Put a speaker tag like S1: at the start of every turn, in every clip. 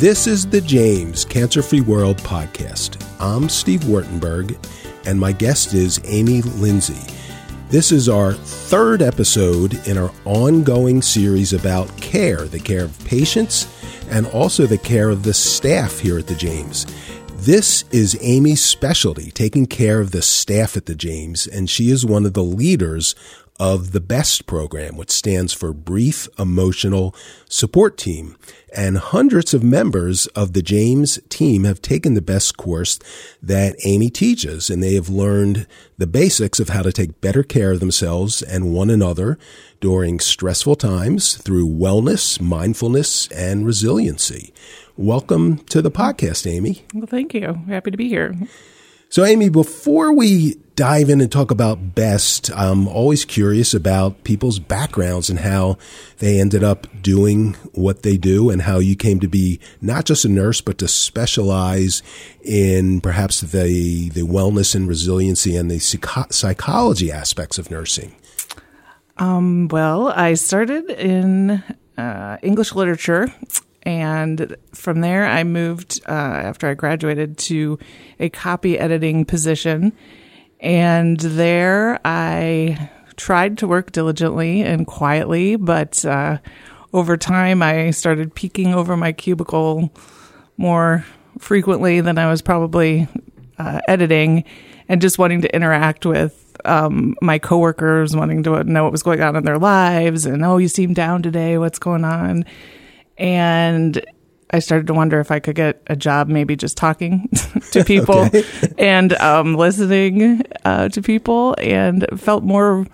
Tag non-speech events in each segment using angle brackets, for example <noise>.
S1: This is the James Cancer Free World podcast. I'm Steve Wartenberg, and my guest is Amy Lindsey. This is our third episode in our ongoing series about care the care of patients and also the care of the staff here at the James. This is Amy's specialty, taking care of the staff at the James, and she is one of the leaders of the BEST program, which stands for Brief Emotional Support Team. And hundreds of members of the James team have taken the BEST course that Amy teaches, and they have learned the basics of how to take better care of themselves and one another during stressful times through wellness, mindfulness, and resiliency. Welcome to the podcast, Amy.
S2: Well, thank you. Happy to be here.
S1: So, Amy, before we dive in and talk about best, I'm always curious about people's backgrounds and how they ended up doing what they do and how you came to be not just a nurse, but to specialize in perhaps the, the wellness and resiliency and the psychology aspects of nursing.
S2: Um, well, I started in uh, English literature and from there, I moved uh, after I graduated to a copy editing position. And there I tried to work diligently and quietly, but uh, over time, I started peeking over my cubicle more frequently than I was probably uh, editing and just wanting to interact with um, my coworkers, wanting to know what was going on in their lives. And, oh, you seem down today. What's going on? And I started to wonder if I could get a job, maybe just talking <laughs> to <laughs> people and um, listening uh, to people, and felt more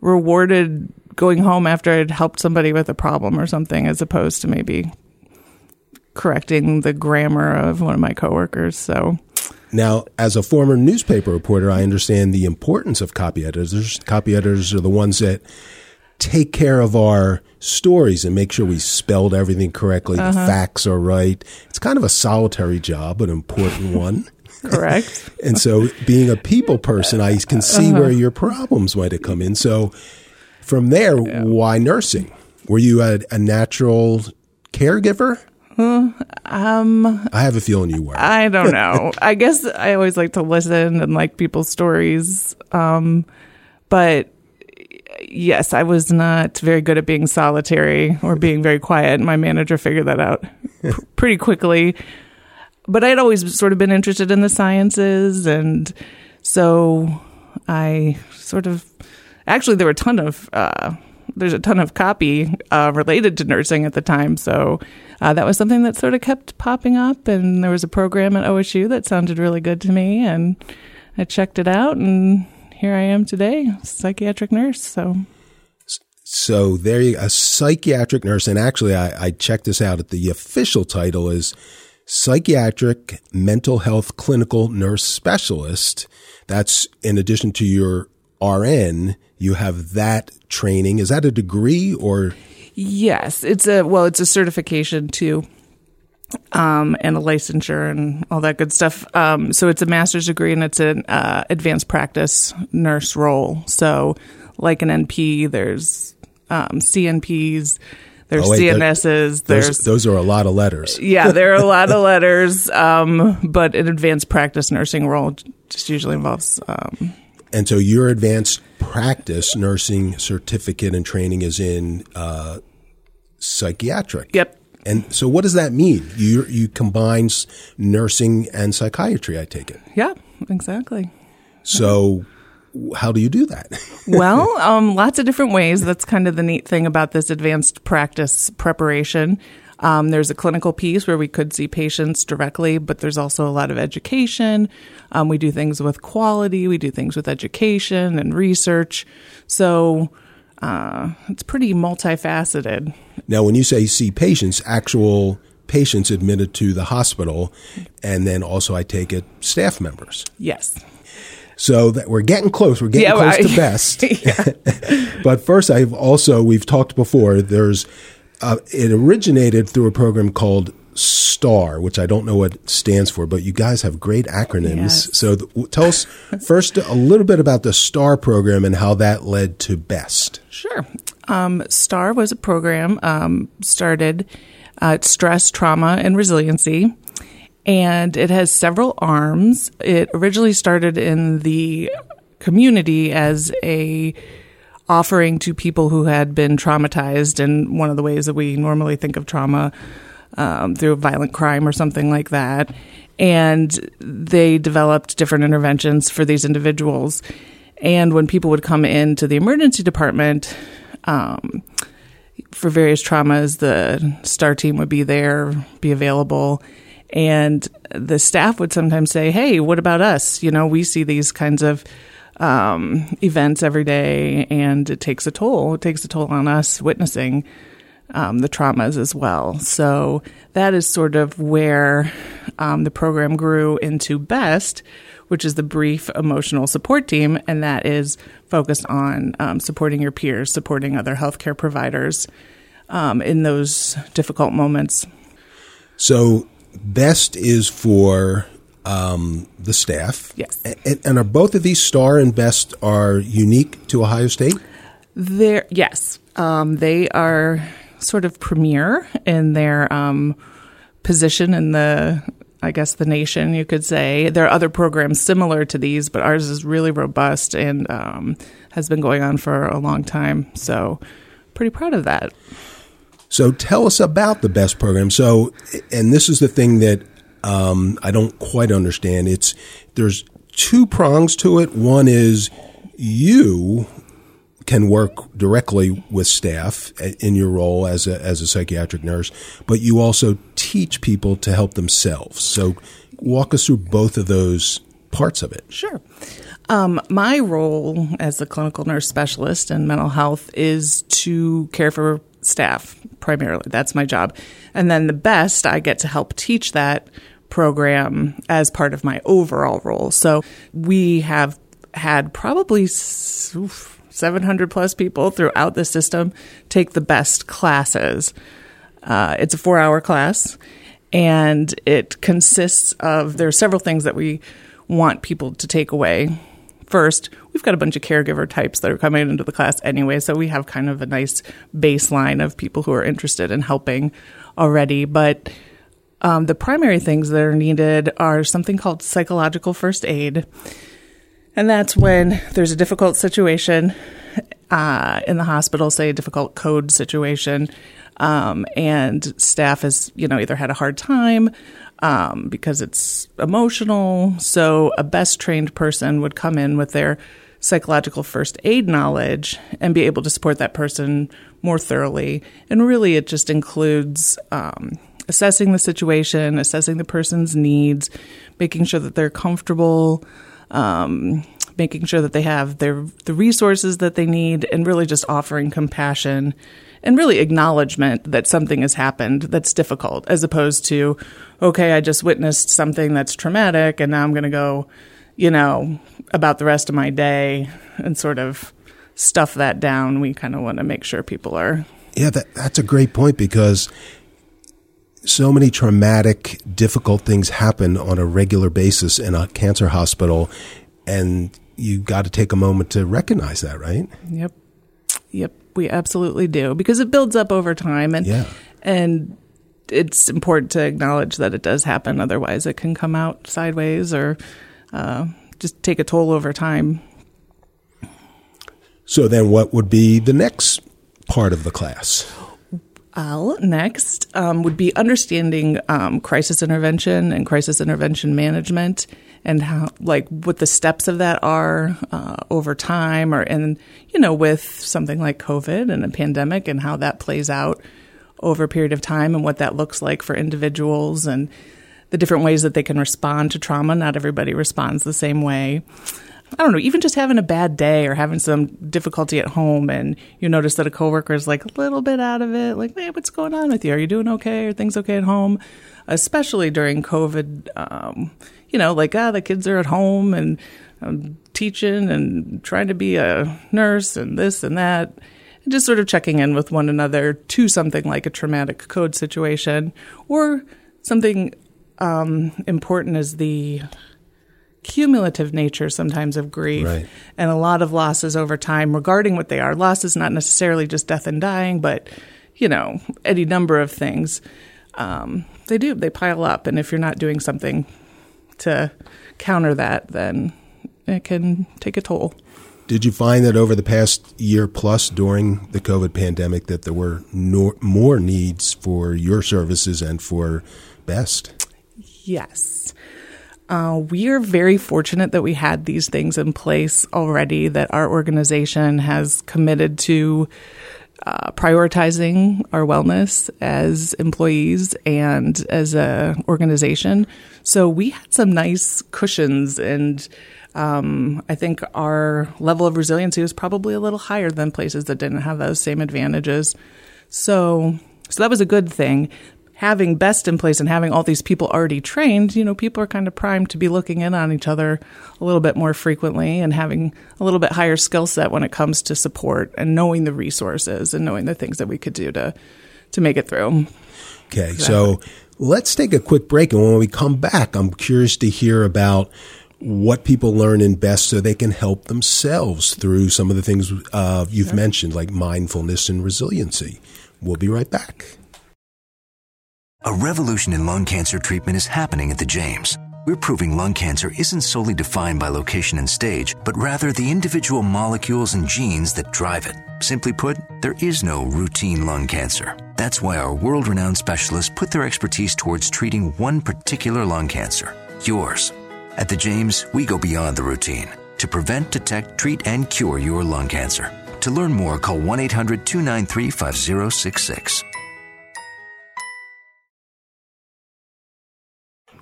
S2: rewarded going home after I'd helped somebody with a problem or something, as opposed to maybe correcting the grammar of one of my coworkers. So.
S1: Now, as a former newspaper reporter, I understand the importance of copy editors. Copy editors are the ones that take care of our stories and make sure we spelled everything correctly, uh-huh. the facts are right. It's kind of a solitary job, but an important one. <laughs>
S2: Correct. <laughs>
S1: and so, being a people person, I can see uh-huh. where your problems might have come in. So, from there, yeah. why nursing? Were you a, a natural caregiver?
S2: Um,
S1: I have a feeling you were.
S2: I don't <laughs> know. I guess I always like to listen and like people's stories. Um, but yes, I was not very good at being solitary or being very quiet. My manager figured that out pretty quickly. But I'd always sort of been interested in the sciences. And so I sort of actually, there were a ton of, uh, there's a ton of copy uh, related to nursing at the time. So uh, that was something that sort of kept popping up. And there was a program at OSU that sounded really good to me. And I checked it out and here I am today, psychiatric nurse. So,
S1: so there you a psychiatric nurse, and actually, I, I checked this out. The official title is psychiatric mental health clinical nurse specialist. That's in addition to your RN. You have that training. Is that a degree or?
S2: Yes, it's a well, it's a certification too um, and a licensure and all that good stuff. Um, so it's a master's degree and it's an uh, advanced practice nurse role. So, like an NP, there's um, CNPs, there's oh, wait, CNSs. There's
S1: those, those, are a lot of letters.
S2: Yeah, there are a lot of letters. Um, but an advanced practice nursing role just usually involves. Um,
S1: and so your advanced practice nursing certificate and training is in uh, psychiatric.
S2: Yep.
S1: And so, what does that mean? You you combine nursing and psychiatry. I take it.
S2: Yeah, exactly.
S1: So, how do you do that? <laughs>
S2: well, um, lots of different ways. That's kind of the neat thing about this advanced practice preparation. Um, there's a clinical piece where we could see patients directly, but there's also a lot of education. Um, we do things with quality, we do things with education and research. So uh, it's pretty multifaceted.
S1: Now, when you say see patients, actual patients admitted to the hospital, and then also I take it staff members.
S2: Yes.
S1: So that we're getting close. We're getting yeah, close to best. <laughs> <laughs> but first, I've also we've talked before. There's uh, it originated through a program called STAR, which I don't know what stands for, but you guys have great acronyms.
S2: Yes.
S1: So th- tell us <laughs> first a little bit about the STAR program and how that led to BEST.
S2: Sure. Um, STAR was a program um, started uh, stress, trauma, and resiliency, and it has several arms. It originally started in the community as a offering to people who had been traumatized, and one of the ways that we normally think of trauma um, through violent crime or something like that. And they developed different interventions for these individuals. And when people would come into the emergency department um, for various traumas, the STAR team would be there, be available. And the staff would sometimes say, Hey, what about us? You know, we see these kinds of um, events every day, and it takes a toll. It takes a toll on us witnessing um, the traumas as well. So that is sort of where um, the program grew into BEST, which is the brief emotional support team, and that is focused on um, supporting your peers, supporting other healthcare providers um, in those difficult moments.
S1: So BEST is for um, the staff.
S2: Yes.
S1: And, and are both of these STAR and BEST are unique to Ohio State?
S2: There, yes, um, they are sort of premier in their um, position in the, I guess, the nation. You could say there are other programs similar to these, but ours is really robust and um, has been going on for a long time. So, pretty proud of that.
S1: So tell us about the BEST program. So, and this is the thing that um, I don't quite understand. It's there's two prongs to it. One is you can work directly with staff in your role as a, as a psychiatric nurse, but you also teach people to help themselves. So walk us through both of those parts of it.
S2: Sure. Um, my role as a clinical nurse specialist in mental health is to care for staff primarily. That's my job. And then the best, I get to help teach that program as part of my overall role. So we have had probably oof, 700 plus people throughout the system take the best classes. Uh, it's a four hour class and it consists of, there are several things that we want people to take away. First, we've got a bunch of caregiver types that are coming into the class anyway, so we have kind of a nice baseline of people who are interested in helping already. But um, the primary things that are needed are something called psychological first aid. And that's when there's a difficult situation uh, in the hospital, say a difficult code situation, um, and staff has, you know, either had a hard time um, because it's emotional. So a best trained person would come in with their psychological first aid knowledge and be able to support that person more thoroughly. And really, it just includes um, assessing the situation, assessing the person's needs, making sure that they're comfortable. Um, making sure that they have their the resources that they need and really just offering compassion and really acknowledgement that something has happened that's difficult as opposed to okay i just witnessed something that's traumatic and now i'm going to go you know about the rest of my day and sort of stuff that down. We kind of want to make sure people are
S1: yeah that, that's a great point because so many traumatic difficult things happen on a regular basis in a cancer hospital and you got to take a moment to recognize that, right?
S2: Yep. Yep, we absolutely do because it builds up over time and
S1: yeah.
S2: and it's important to acknowledge that it does happen otherwise it can come out sideways or uh, just take a toll over time.
S1: So then what would be the next part of the class?
S2: Well, next um, would be understanding um, crisis intervention and crisis intervention management and how like what the steps of that are uh, over time or and you know with something like covid and a pandemic and how that plays out over a period of time and what that looks like for individuals and the different ways that they can respond to trauma. Not everybody responds the same way I don't know, even just having a bad day or having some difficulty at home and you notice that a coworker is like a little bit out of it, like, hey, what's going on with you? Are you doing okay? Are things okay at home? Especially during COVID, um, you know, like, ah, the kids are at home and I'm teaching and trying to be a nurse and this and that. And just sort of checking in with one another to something like a traumatic code situation or something um, important as the cumulative nature sometimes of grief
S1: Right.
S2: and a lot of losses over time regarding what they are. Loss is not necessarily just death and dying, but you know any number of things. Um, they do they pile up, and if you're not doing something to counter that, then it can take a toll.
S1: Did you find that over the past year plus during the COVID pandemic that there were no, more needs for your services and for Best?
S2: Yes. Uh, we are very fortunate that we had these things in place already, that our organization has committed to uh, prioritizing our wellness as employees and as a organization. So we had some nice cushions and um, I think our level of resiliency was probably a little higher than places that didn't have those same advantages. So, so that was a good thing. Having best in place and having all these people already trained, you know, people are kind of primed to be looking in on each other a little bit more frequently and having a little bit higher skill set when it comes to support and knowing the resources and knowing the things that we could do to to make it through.
S1: Okay, so let's take a quick break. And when we come back, I'm curious to hear about what people learn in best so they can help themselves through some of the things uh, you've mentioned, like mindfulness and resiliency. We'll be right back.
S3: A revolution in lung cancer treatment is happening at the James. We're proving lung cancer isn't solely defined by location and stage, but rather the individual molecules and genes that drive it. Simply put, there is no routine lung cancer. That's why our world renowned specialists put their expertise towards treating one particular lung cancer yours. At the James, we go beyond the routine to prevent, detect, treat, and cure your lung cancer. To learn more, call 1 800 293 5066.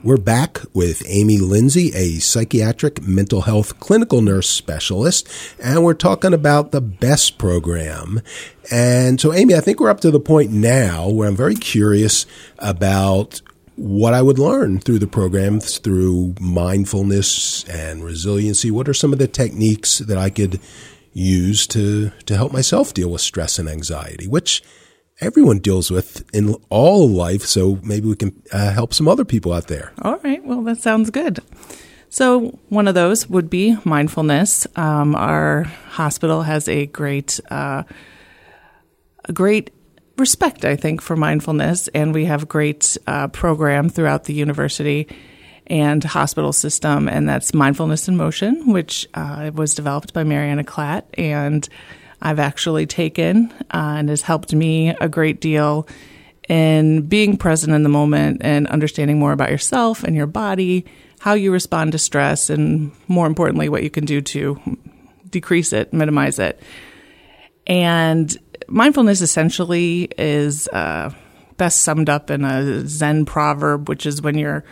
S1: We're back with Amy Lindsey, a psychiatric mental health clinical nurse specialist, and we're talking about the BEST program. And so, Amy, I think we're up to the point now where I'm very curious about what I would learn through the program through mindfulness and resiliency. What are some of the techniques that I could use to, to help myself deal with stress and anxiety, which everyone deals with in all life. So maybe we can uh, help some other people out there.
S2: All right. Well, that sounds good. So, one of those would be mindfulness. Um, our hospital has a great, uh, a great respect, I think, for mindfulness, and we have great uh, program throughout the university and hospital system, and that's Mindfulness in Motion, which uh, was developed by Maryanna Klatt, and I've actually taken uh, and has helped me a great deal in being present in the moment and understanding more about yourself and your body, how you respond to stress, and more importantly, what you can do to decrease it, minimize it. And mindfulness essentially is uh, best summed up in a Zen proverb, which is when you're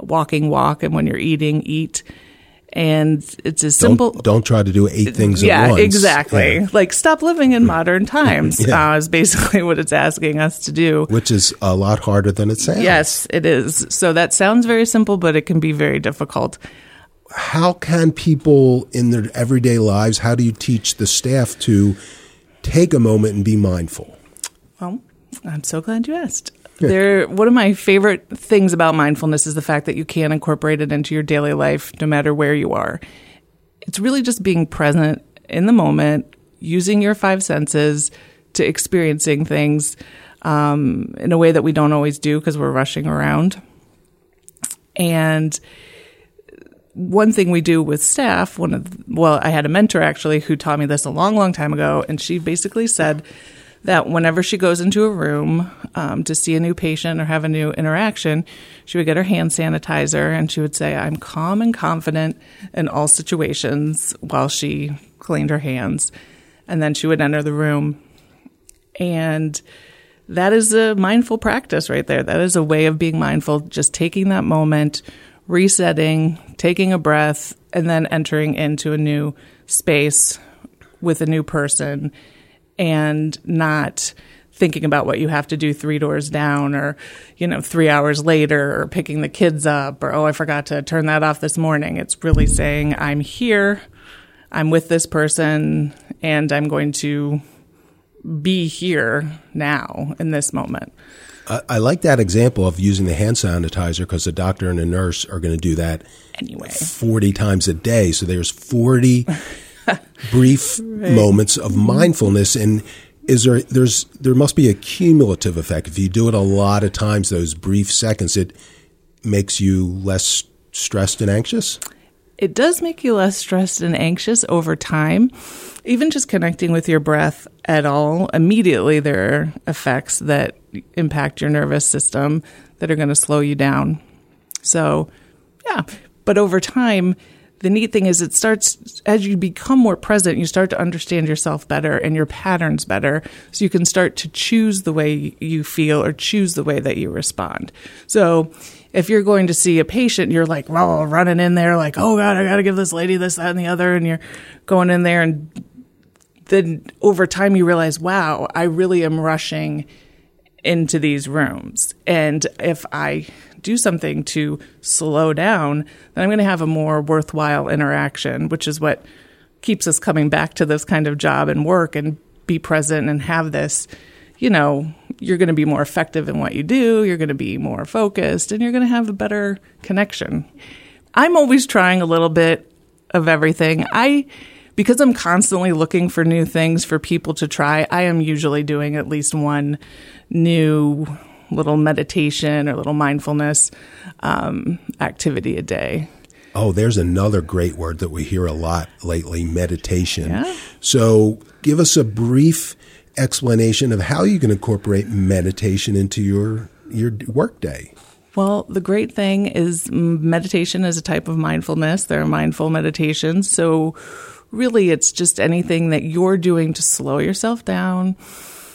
S2: walking, walk, and when you're eating, eat. And it's as simple.
S1: Don't, don't try to do eight things
S2: yeah,
S1: at once.
S2: Yeah, exactly.
S1: Yeah.
S2: Like stop living in modern <laughs> times
S1: Yeah.
S2: uh, is basically what it's asking us to do.
S1: Which is a lot harder than it sounds.
S2: Yes, it is. So that sounds very simple, but it can be very difficult.
S1: How can people in their everyday lives, how do you teach the staff to take a moment and be mindful?
S2: Well, I'm so glad you asked. There, one of my favorite things about mindfulness is the fact that you can incorporate it into your daily life, no matter where you are. It's really just being present in the moment, using your five senses to experiencing things um, in a way that we don't always do because we're rushing around. And one thing we do with staff, one of well, I had a mentor actually who taught me this a long, long time ago, and she basically said that whenever she goes into a room um, to see a new patient or have a new interaction, she would get her hand sanitizer and she would say, "I'm calm and confident in all situations," while she cleaned her hands, and then she would enter the room, and that is a mindful practice right there. That is a way of being mindful, just taking that moment, resetting, taking a breath, and then entering into a new space with a new person and not thinking about what you have to do three doors down or, you know, three hours later or picking the kids up or, oh, I forgot to turn that off this morning. It's really saying, I'm here, I'm with this person, and I'm going to be here now in this moment.
S1: I, I like that example of using the hand sanitizer because the doctor and the nurse are going to do that
S2: Anyway.
S1: 40 times a day. So there's 40 <laughs> brief moments of mm-hmm. mindfulness and is there there's there must be a cumulative effect if you do it a lot of times those brief seconds it makes you less stressed and anxious
S2: It does make you less stressed and anxious over time. Even just connecting with your breath at all, immediately there are effects that impact your nervous system that are going to slow you down. So, yeah. But over time, the neat thing is it starts as you become more present, you start to understand yourself better and your patterns better. So you can start to choose the way you feel or choose the way that you respond. So if you're going to see a patient, you're like, well, running in there, like, oh God, I got to give this lady this, that, and the other. And you're going in there. And then over time, you realize, wow, I really am rushing into these rooms. And if I do something to slow down, then I'm going to have a more worthwhile interaction, which is what keeps us coming back to this kind of job and work and be present and have this, you know, you're going to be more effective in what you do, you're going to be more focused, and you're going to have a better connection. I'm always trying a little bit of everything. I because I'm constantly looking for new things for people to try, I am usually doing at least one new little meditation or little mindfulness um, activity a day.
S1: oh there's another great word that we hear a lot lately meditation
S2: Yeah.
S1: so give us a brief explanation of how you can incorporate meditation into your your workday
S2: Well, the great thing is meditation is a type of mindfulness. There are mindful meditations. So, really, it's just anything that you're doing to slow yourself down,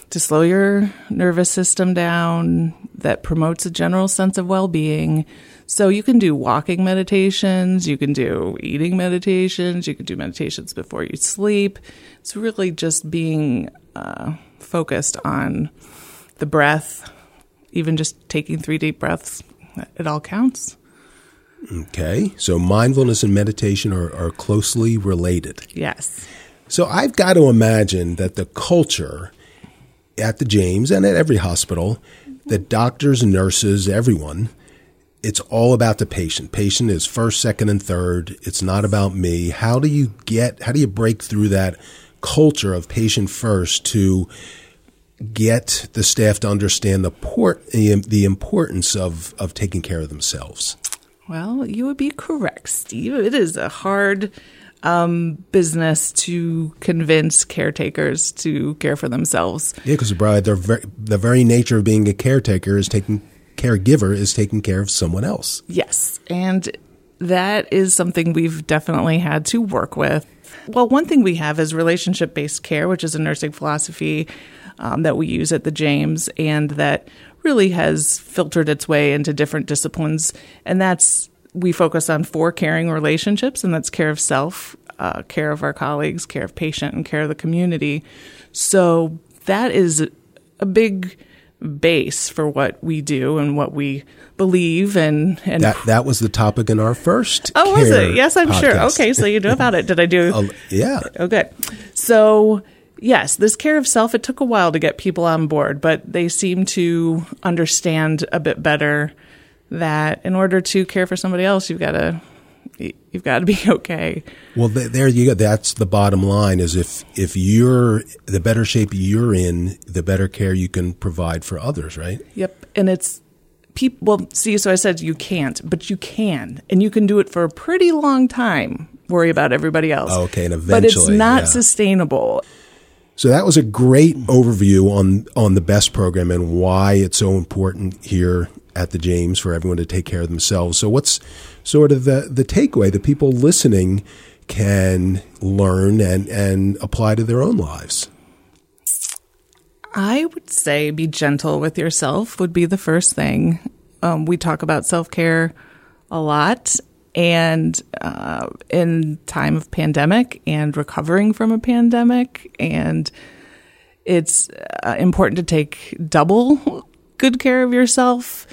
S2: to slow your nervous system down, that promotes a general sense of well being. So, you can do walking meditations, you can do eating meditations, you can do meditations before you sleep. It's really just being uh, focused on the breath, even just taking three deep breaths, it all counts.
S1: okay so mindfulness and meditation are, are closely related
S2: Yes.
S1: So I've got to imagine that the culture at the James and at every hospital, the doctors, nurses, everyone, it's all about the patient. Patient is first, second, and third. It's not about me. How do you get, how do you break through that culture of patient first to get the staff to understand the, port, the importance of, of taking care of themselves?
S2: Well, you would be correct, Steve. It is a hard um, business to convince caretakers to care for themselves.
S1: Yeah, because Brian, the very, the very nature of being a caretaker is taking caregiver is taking care of someone else.
S2: Yes. And that is something we've definitely had to work with. Well, one thing we have is relationship based care, which is a nursing philosophy um, that we use at the James and that really has filtered its way into different disciplines. And that's, we focus on four caring relationships, and that's care of self, uh, care of our colleagues, care of patient, and care of the community. So that is a big base for what we do and what we believe and and
S1: That that was the topic in our first.
S2: Oh, was it? Yes, I'm sure. Okay, so you know about it. Did I do? <laughs>
S1: Uh, yeah.
S2: Oh, good. So, yes, this care of self, it took a while to get people on board, but they seem to understand a bit better that in order to care for somebody else, you've got to you've got to be <laughs> okay.
S1: Well, th- there you go. That's the bottom line. Is if if you're the better shape you're in, the better care you can provide for others. Right.
S2: Yep. And it's people well, see, so I said you can't, but you can. And you can do it for a pretty long time. Worry about everybody else.
S1: Okay, and
S2: But it's not
S1: yeah.
S2: sustainable.
S1: So that was a great overview on on the best program and why it's so important here at the James for everyone to take care of themselves. So what's sort of the the takeaway that people listening can learn and and apply to their own lives?
S2: I would say be gentle with yourself would be the first thing. Um, we talk about self care a lot, and uh, in time of pandemic and recovering from a pandemic, and it's uh, important to take double <laughs> good care of yourself.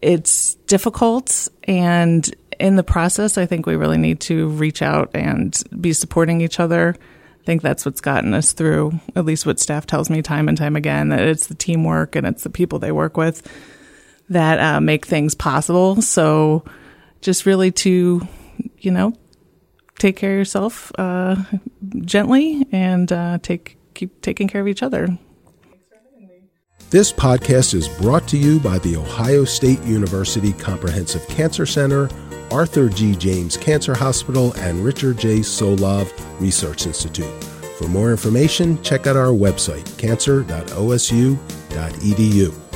S2: It's difficult, and in the process, I think we really need to reach out and be supporting each other. I think that's what's gotten us through, at least what staff tells me time and time again, that it's the teamwork and it's the people they work with that uh, make things possible. So just really to, you know, take care of yourself uh, gently and uh, take keep taking care of each other.
S1: This podcast is brought to you by the Ohio State University Comprehensive Cancer Center, Arthur G. James Cancer Hospital, and Richard J. Solove Research Institute. For more information, check out our website, cancer.osu.edu.